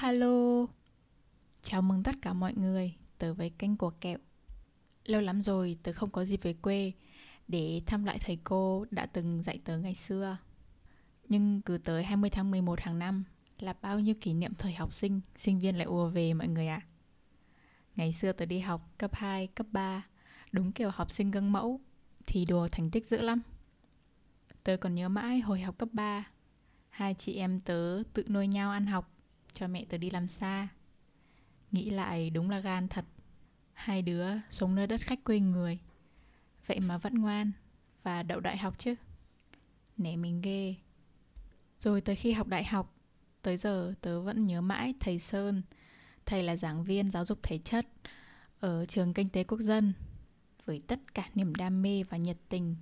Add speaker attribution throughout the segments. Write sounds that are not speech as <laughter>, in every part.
Speaker 1: hello. Chào mừng tất cả mọi người tới với kênh của kẹo. Lâu lắm rồi tớ không có dịp về quê Để thăm lại thầy cô đã từng dạy tớ ngày xưa. Nhưng cứ tới 20 tháng 11 hàng năm Là bao nhiêu kỷ niệm thời học sinh, sinh viên lại ùa về mọi người ạ. À. Ngày xưa tớ đi học cấp 2, cấp 3 Đúng kiểu học sinh gương mẫu Thì đùa thành tích dữ lắm. Tớ còn nhớ mãi hồi học cấp 3 Hai chị em tớ tự nuôi nhau ăn học. Cho mẹ tớ đi làm xa. Nghĩ lại đúng là gan thật. Hai đứa sống nơi đất khách quê người. Vậy mà vẫn ngoan Và đậu đại học chứ. Nể mình ghê. Rồi tới khi học đại học, Tới giờ tớ vẫn nhớ mãi thầy Sơn. Thầy là giảng viên giáo dục thể chất Ở trường kinh tế quốc dân. Với tất cả niềm đam mê và nhiệt tình,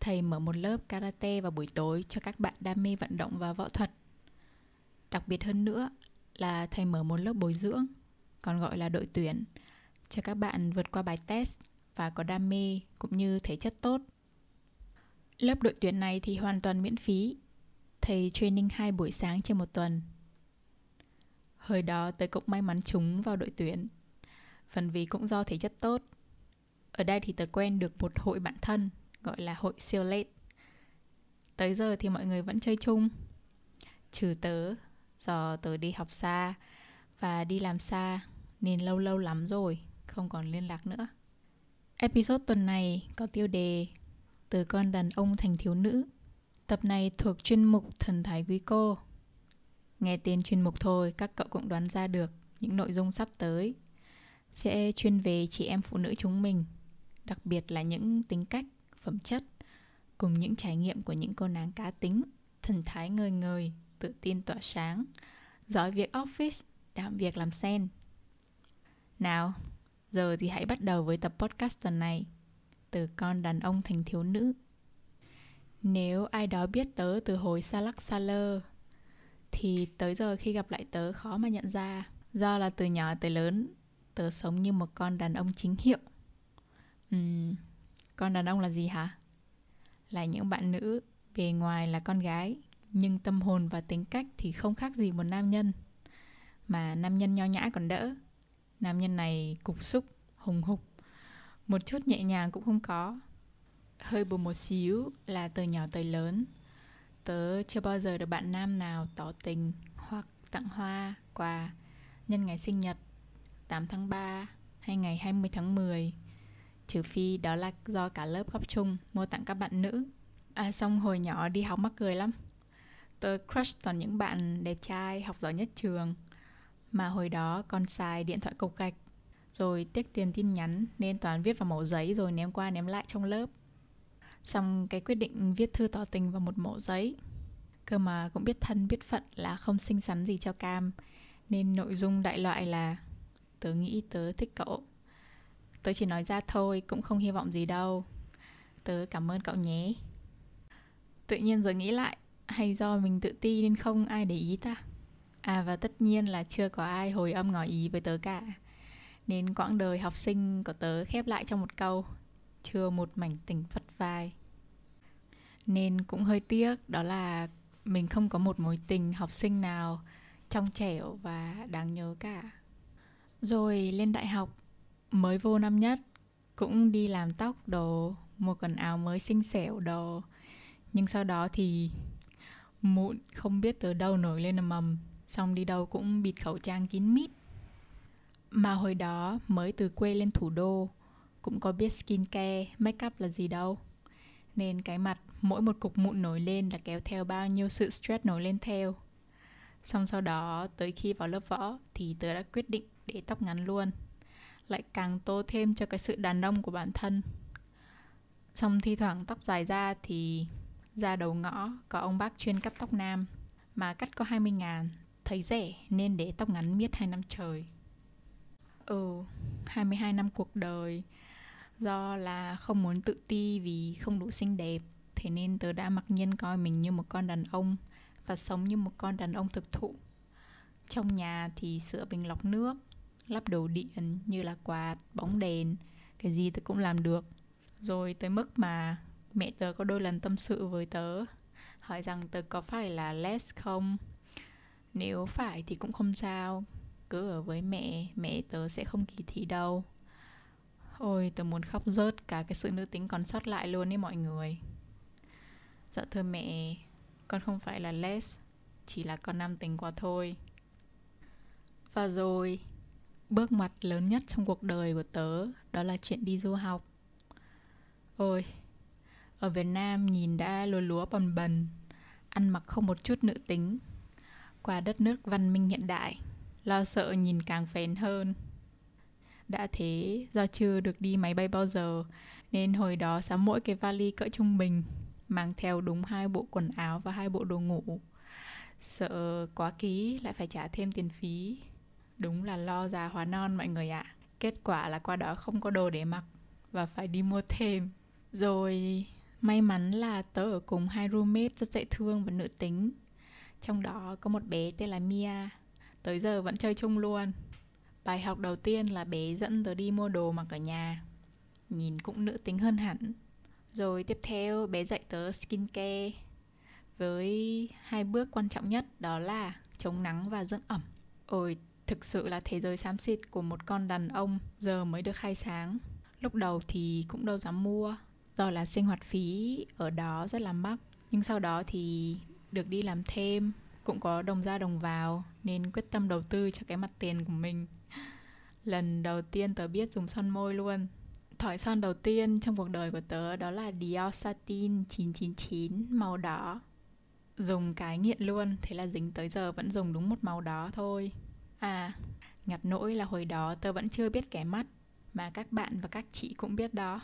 Speaker 1: thầy mở một lớp karate vào buổi tối cho các bạn đam mê vận động và võ thuật. Đặc biệt hơn nữa là thầy mở một lớp bồi dưỡng, còn gọi là đội tuyển, cho các bạn vượt qua bài test và có đam mê cũng như thể chất tốt. Lớp đội tuyển này thì hoàn toàn miễn phí. Thầy training hai buổi sáng trên một tuần. Hồi đó tôi cũng may mắn trúng vào đội tuyển. Phần vì cũng do thể chất tốt. Ở đây thì tớ quen được một hội bạn thân gọi là hội siêu late tới giờ thì mọi người vẫn chơi chung trừ tớ do tớ đi học xa và đi làm xa nên lâu lâu lắm rồi, không còn liên lạc nữa. Episode tuần này có tiêu đề từ con đàn ông thành thiếu nữ. Tập này thuộc chuyên mục thần thái quý cô. Nghe tên chuyên mục thôi, các cậu cũng đoán ra được những nội dung sắp tới. Sẽ chuyên về chị em phụ nữ chúng mình, đặc biệt là những tính cách, phẩm chất, cùng những trải nghiệm của những cô nàng cá tính, thần thái ngời ngời tự tin tỏa sáng. Giỏi việc office đảm việc làm sen. Nào giờ thì hãy bắt đầu với tập podcast tuần này. Từ con đàn ông thành thiếu nữ. Nếu ai đó biết tớ từ hồi xa lắc xa lơ thì tới giờ khi gặp lại tớ khó mà nhận ra. Do là từ nhỏ tới lớn tớ sống như một con đàn ông chính hiệu. Uhm, con đàn ông là gì hả? Là những bạn nữ bề ngoài là con gái nhưng tâm hồn và tính cách thì không khác gì một nam nhân. Mà nam nhân nho nhã còn đỡ. Nam nhân này cục xúc hùng hục. Một chút nhẹ nhàng cũng không có. Hơi buồn một xíu là từ nhỏ tới lớn. Tớ chưa bao giờ được bạn nam nào tỏ tình hoặc tặng hoa quà nhân ngày sinh nhật 8 tháng 3 hay ngày 20 tháng 10 trừ phi đó là do cả lớp góp chung mua tặng các bạn nữ. À, xong hồi nhỏ đi học mắc cười lắm tôi crush toàn những bạn đẹp trai, học giỏi nhất trường. Mà hồi đó còn xài điện thoại cục gạch, rồi tiếc tiền tin nhắn, nên toàn viết vào mẫu giấy rồi ném qua ném lại trong lớp. Xong cái quyết định viết thư tỏ tình vào một mẫu giấy. Cơ mà cũng biết thân biết phận là không xinh xắn gì cho cam, nên nội dung đại loại là tớ nghĩ tớ thích cậu. Tớ chỉ nói ra thôi, cũng không hy vọng gì đâu. Tớ cảm ơn cậu nhé. Tự nhiên rồi nghĩ lại hay do mình tự ti nên không ai để ý ta? À và tất nhiên là chưa có ai hồi âm ngỏ ý với tớ cả. Nên quãng đời học sinh của tớ khép lại trong một câu, Chưa một mảnh tình phật vai Nên cũng hơi tiếc đó là mình không có một mối tình học sinh nào trong trẻo và đáng nhớ cả. Rồi lên đại học, mới vô năm nhất, cũng đi làm tóc đồ một quần áo mới xinh xẻo đồ. Nhưng sau đó thì mụn không biết từ đâu nổi lên là mầm xong đi đâu cũng bịt khẩu trang kín mít. Mà hồi đó mới từ quê lên thủ đô cũng có biết skin care, make up là gì đâu. Nên cái mặt mỗi một cục mụn nổi lên là kéo theo bao nhiêu sự stress nổi lên theo. Xong sau đó tới khi vào lớp võ thì tớ đã quyết định để tóc ngắn luôn. Lại càng tô thêm cho cái sự đàn ông của bản thân. Xong thi thoảng tóc dài ra thì ra đầu ngõ có ông bác chuyên cắt tóc nam. Mà cắt có 20 ngàn thấy rẻ nên để tóc ngắn miết hai năm trời. Ừ 22 năm cuộc đời. Do là không muốn tự ti vì không đủ xinh đẹp thế nên tớ đã mặc nhiên coi mình như một con đàn ông và sống như một con đàn ông thực thụ. Trong nhà thì sửa bình lọc nước lắp đồ điện như là quạt, bóng đèn, cái gì tớ cũng làm được. Rồi tới mức mà mẹ tớ có đôi lần tâm sự với tớ, hỏi rằng tớ có phải là less không? Nếu phải thì cũng không sao, Cứ ở với mẹ Mẹ tớ sẽ không kỳ thị đâu. Ôi, tớ muốn khóc rớt cả cái sự nữ tính còn sót lại luôn ấy mọi người. Dạ thưa mẹ, Con không phải là les, Chỉ là con nam tính quá thôi. Và rồi, Bước mặt lớn nhất trong cuộc đời của tớ Đó là chuyện đi du học. Ôi ở Việt Nam nhìn đã lúa lúa bần bần, Ăn mặc không một chút nữ tính. Qua đất nước văn minh hiện đại, Lo sợ nhìn càng phèn hơn. Đã thế, do chưa được đi máy bay bao giờ, nên hồi đó sắm mỗi cái vali cỡ trung bình, mang theo đúng hai bộ quần áo và hai bộ đồ ngủ. Sợ quá ký, lại phải trả thêm tiền phí. Đúng là lo già hóa non mọi người ạ. Kết quả là qua đó không có đồ để mặc và phải đi mua thêm. Rồi may mắn là tớ ở cùng hai roommate rất dễ thương và nữ tính. Trong đó có một bé tên là mia. Tới giờ vẫn chơi chung luôn. Bài học đầu tiên là bé dẫn tớ đi mua đồ mặc ở nhà. Nhìn cũng nữ tính hơn hẳn. Rồi tiếp theo bé dạy tớ skincare. Với hai bước quan trọng nhất đó là chống nắng và dưỡng ẩm. Ôi, thực sự là thế giới xám xịt của một con đàn ông giờ mới được khai sáng. Lúc đầu thì cũng đâu dám mua. Do là sinh hoạt phí ở đó rất là mắc. Nhưng sau đó thì được đi làm thêm Cũng có đồng ra đồng vào Nên quyết tâm đầu tư cho cái mặt tiền của mình. Lần đầu tiên tớ biết dùng son môi luôn. Thỏi son đầu tiên trong cuộc đời của tớ đó là Dior Satin 999 màu đỏ. Dùng cái nghiện luôn, thế là dính tới giờ vẫn dùng đúng một màu đó thôi. À, ngặt nỗi là hồi đó tớ vẫn chưa biết kẻ mắt Mà các bạn và các chị cũng biết đó.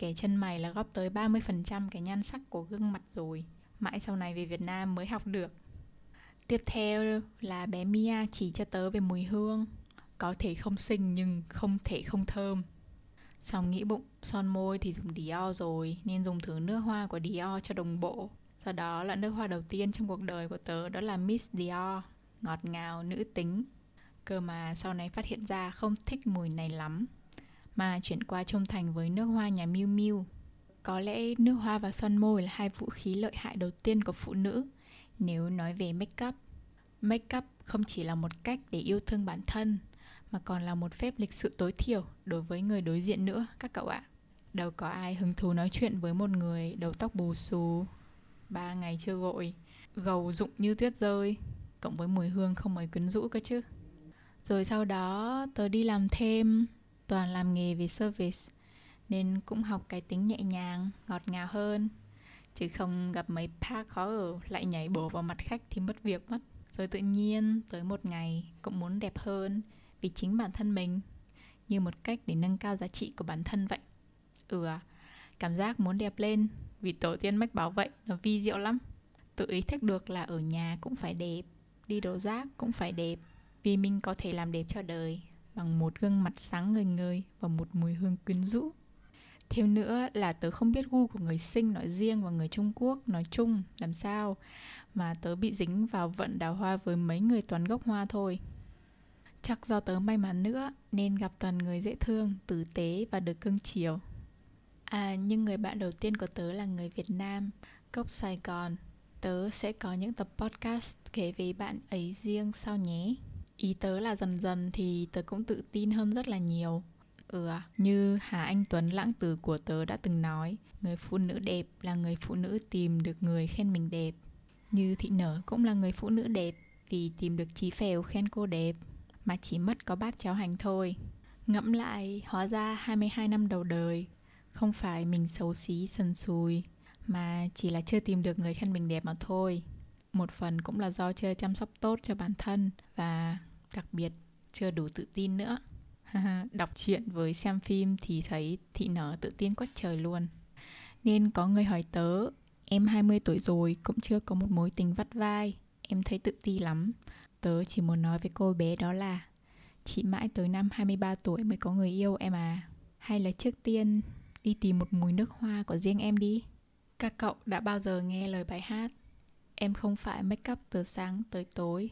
Speaker 1: Kẻ chân mày là góp tới 30% cái nhan sắc của gương mặt rồi. Mãi sau này về Việt Nam mới học được. Tiếp theo là bé Mia chỉ cho tớ về mùi hương. Có thể không xinh nhưng không thể không thơm. Xong nghĩ bụng, son môi thì dùng Dior rồi Nên dùng thử nước hoa của Dior cho đồng bộ. Sau đó là nước hoa đầu tiên trong cuộc đời của tớ Đó là Miss Dior. Ngọt ngào, nữ tính. Cơ mà sau này phát hiện ra không thích mùi này lắm. Mà chuyển qua trung thành với nước hoa nhà Miu Miu Có lẽ nước hoa và son môi là hai vũ khí lợi hại đầu tiên của phụ nữ Nếu nói về make up Make up không chỉ là một cách để yêu thương bản thân mà còn là một phép lịch sự tối thiểu đối với người đối diện nữa các cậu ạ. Đâu có ai hứng thú nói chuyện với một người đầu tóc bù xù, ba ngày chưa gội, gầu rụng như tuyết rơi, cộng với mùi hương không mấy quyến rũ cơ chứ. Rồi sau đó tớ đi làm thêm, toàn làm nghề về service, nên cũng học cái tính nhẹ nhàng, ngọt ngào hơn. Chứ không gặp mấy pa khó ở lại nhảy bổ vào mặt khách thì mất việc mất. Rồi tự nhiên tới một ngày cũng muốn đẹp hơn vì chính bản thân mình như một cách để nâng cao giá trị của bản thân vậy ừ à cảm giác muốn đẹp lên vì tổ tiên mách bảo vậy nó vi diệu lắm tự ý thức được là ở nhà cũng phải đẹp đi đổ rác cũng phải đẹp vì mình có thể làm đẹp cho đời bằng một gương mặt sáng ngời ngời và một mùi hương quyến rũ thêm nữa là tớ không biết gu của người sinh nói riêng và người trung quốc nói chung làm sao mà tớ bị dính vào vận đào hoa với mấy người toàn gốc hoa thôi Chắc do tớ may mắn nữa nên gặp toàn người dễ thương, tử tế và được cưng chiều. À, nhưng người bạn đầu tiên của tớ là người Việt Nam, gốc Sài Gòn. Tớ sẽ có những tập podcast kể về bạn ấy riêng sau nhé. Ý tớ là dần dần thì tớ cũng tự tin hơn rất là nhiều. Ừ như Hà Anh Tuấn lãng tử của tớ đã từng nói, người phụ nữ đẹp là người phụ nữ tìm được người khen mình đẹp. Như Thị Nở cũng là người phụ nữ đẹp vì tìm được Chí Phèo khen cô đẹp mà chỉ mất có bát cháo hành thôi. Ngẫm lại, hóa ra 22 năm đầu đời, không phải mình xấu xí sần sùi, mà chỉ là chưa tìm được người khen mình đẹp mà thôi. Một phần cũng là do chưa chăm sóc tốt cho bản thân và đặc biệt chưa đủ tự tin nữa. <laughs> Đọc truyện với xem phim thì thấy thị nở tự tin quá trời luôn. Nên có người hỏi tớ, em 20 tuổi rồi cũng chưa có một mối tình vắt vai, em thấy tự ti lắm. Tớ chỉ muốn nói với cô bé đó là Chị mãi tới năm 23 tuổi mới có người yêu em à Hay là trước tiên đi tìm một mùi nước hoa của riêng em đi Các cậu đã bao giờ nghe lời bài hát Em không phải make up từ sáng tới tối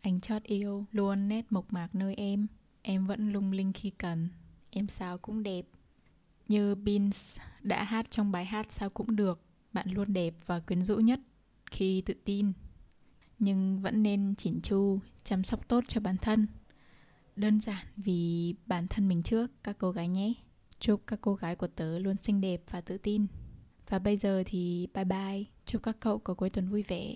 Speaker 1: anh chót yêu, luôn nét mộc mạc nơi em. Em vẫn lung linh khi cần. Em sao cũng đẹp. Như Beans đã hát trong bài hát sao cũng được, Bạn luôn đẹp và quyến rũ nhất khi tự tin. Nhưng vẫn nên chỉn chu, chăm sóc tốt cho bản thân. Đơn giản vì bản thân mình trước, các cô gái nhé. Chúc các cô gái của tớ luôn xinh đẹp và tự tin. Và bây giờ thì bye bye. Chúc các cậu có cuối tuần vui vẻ.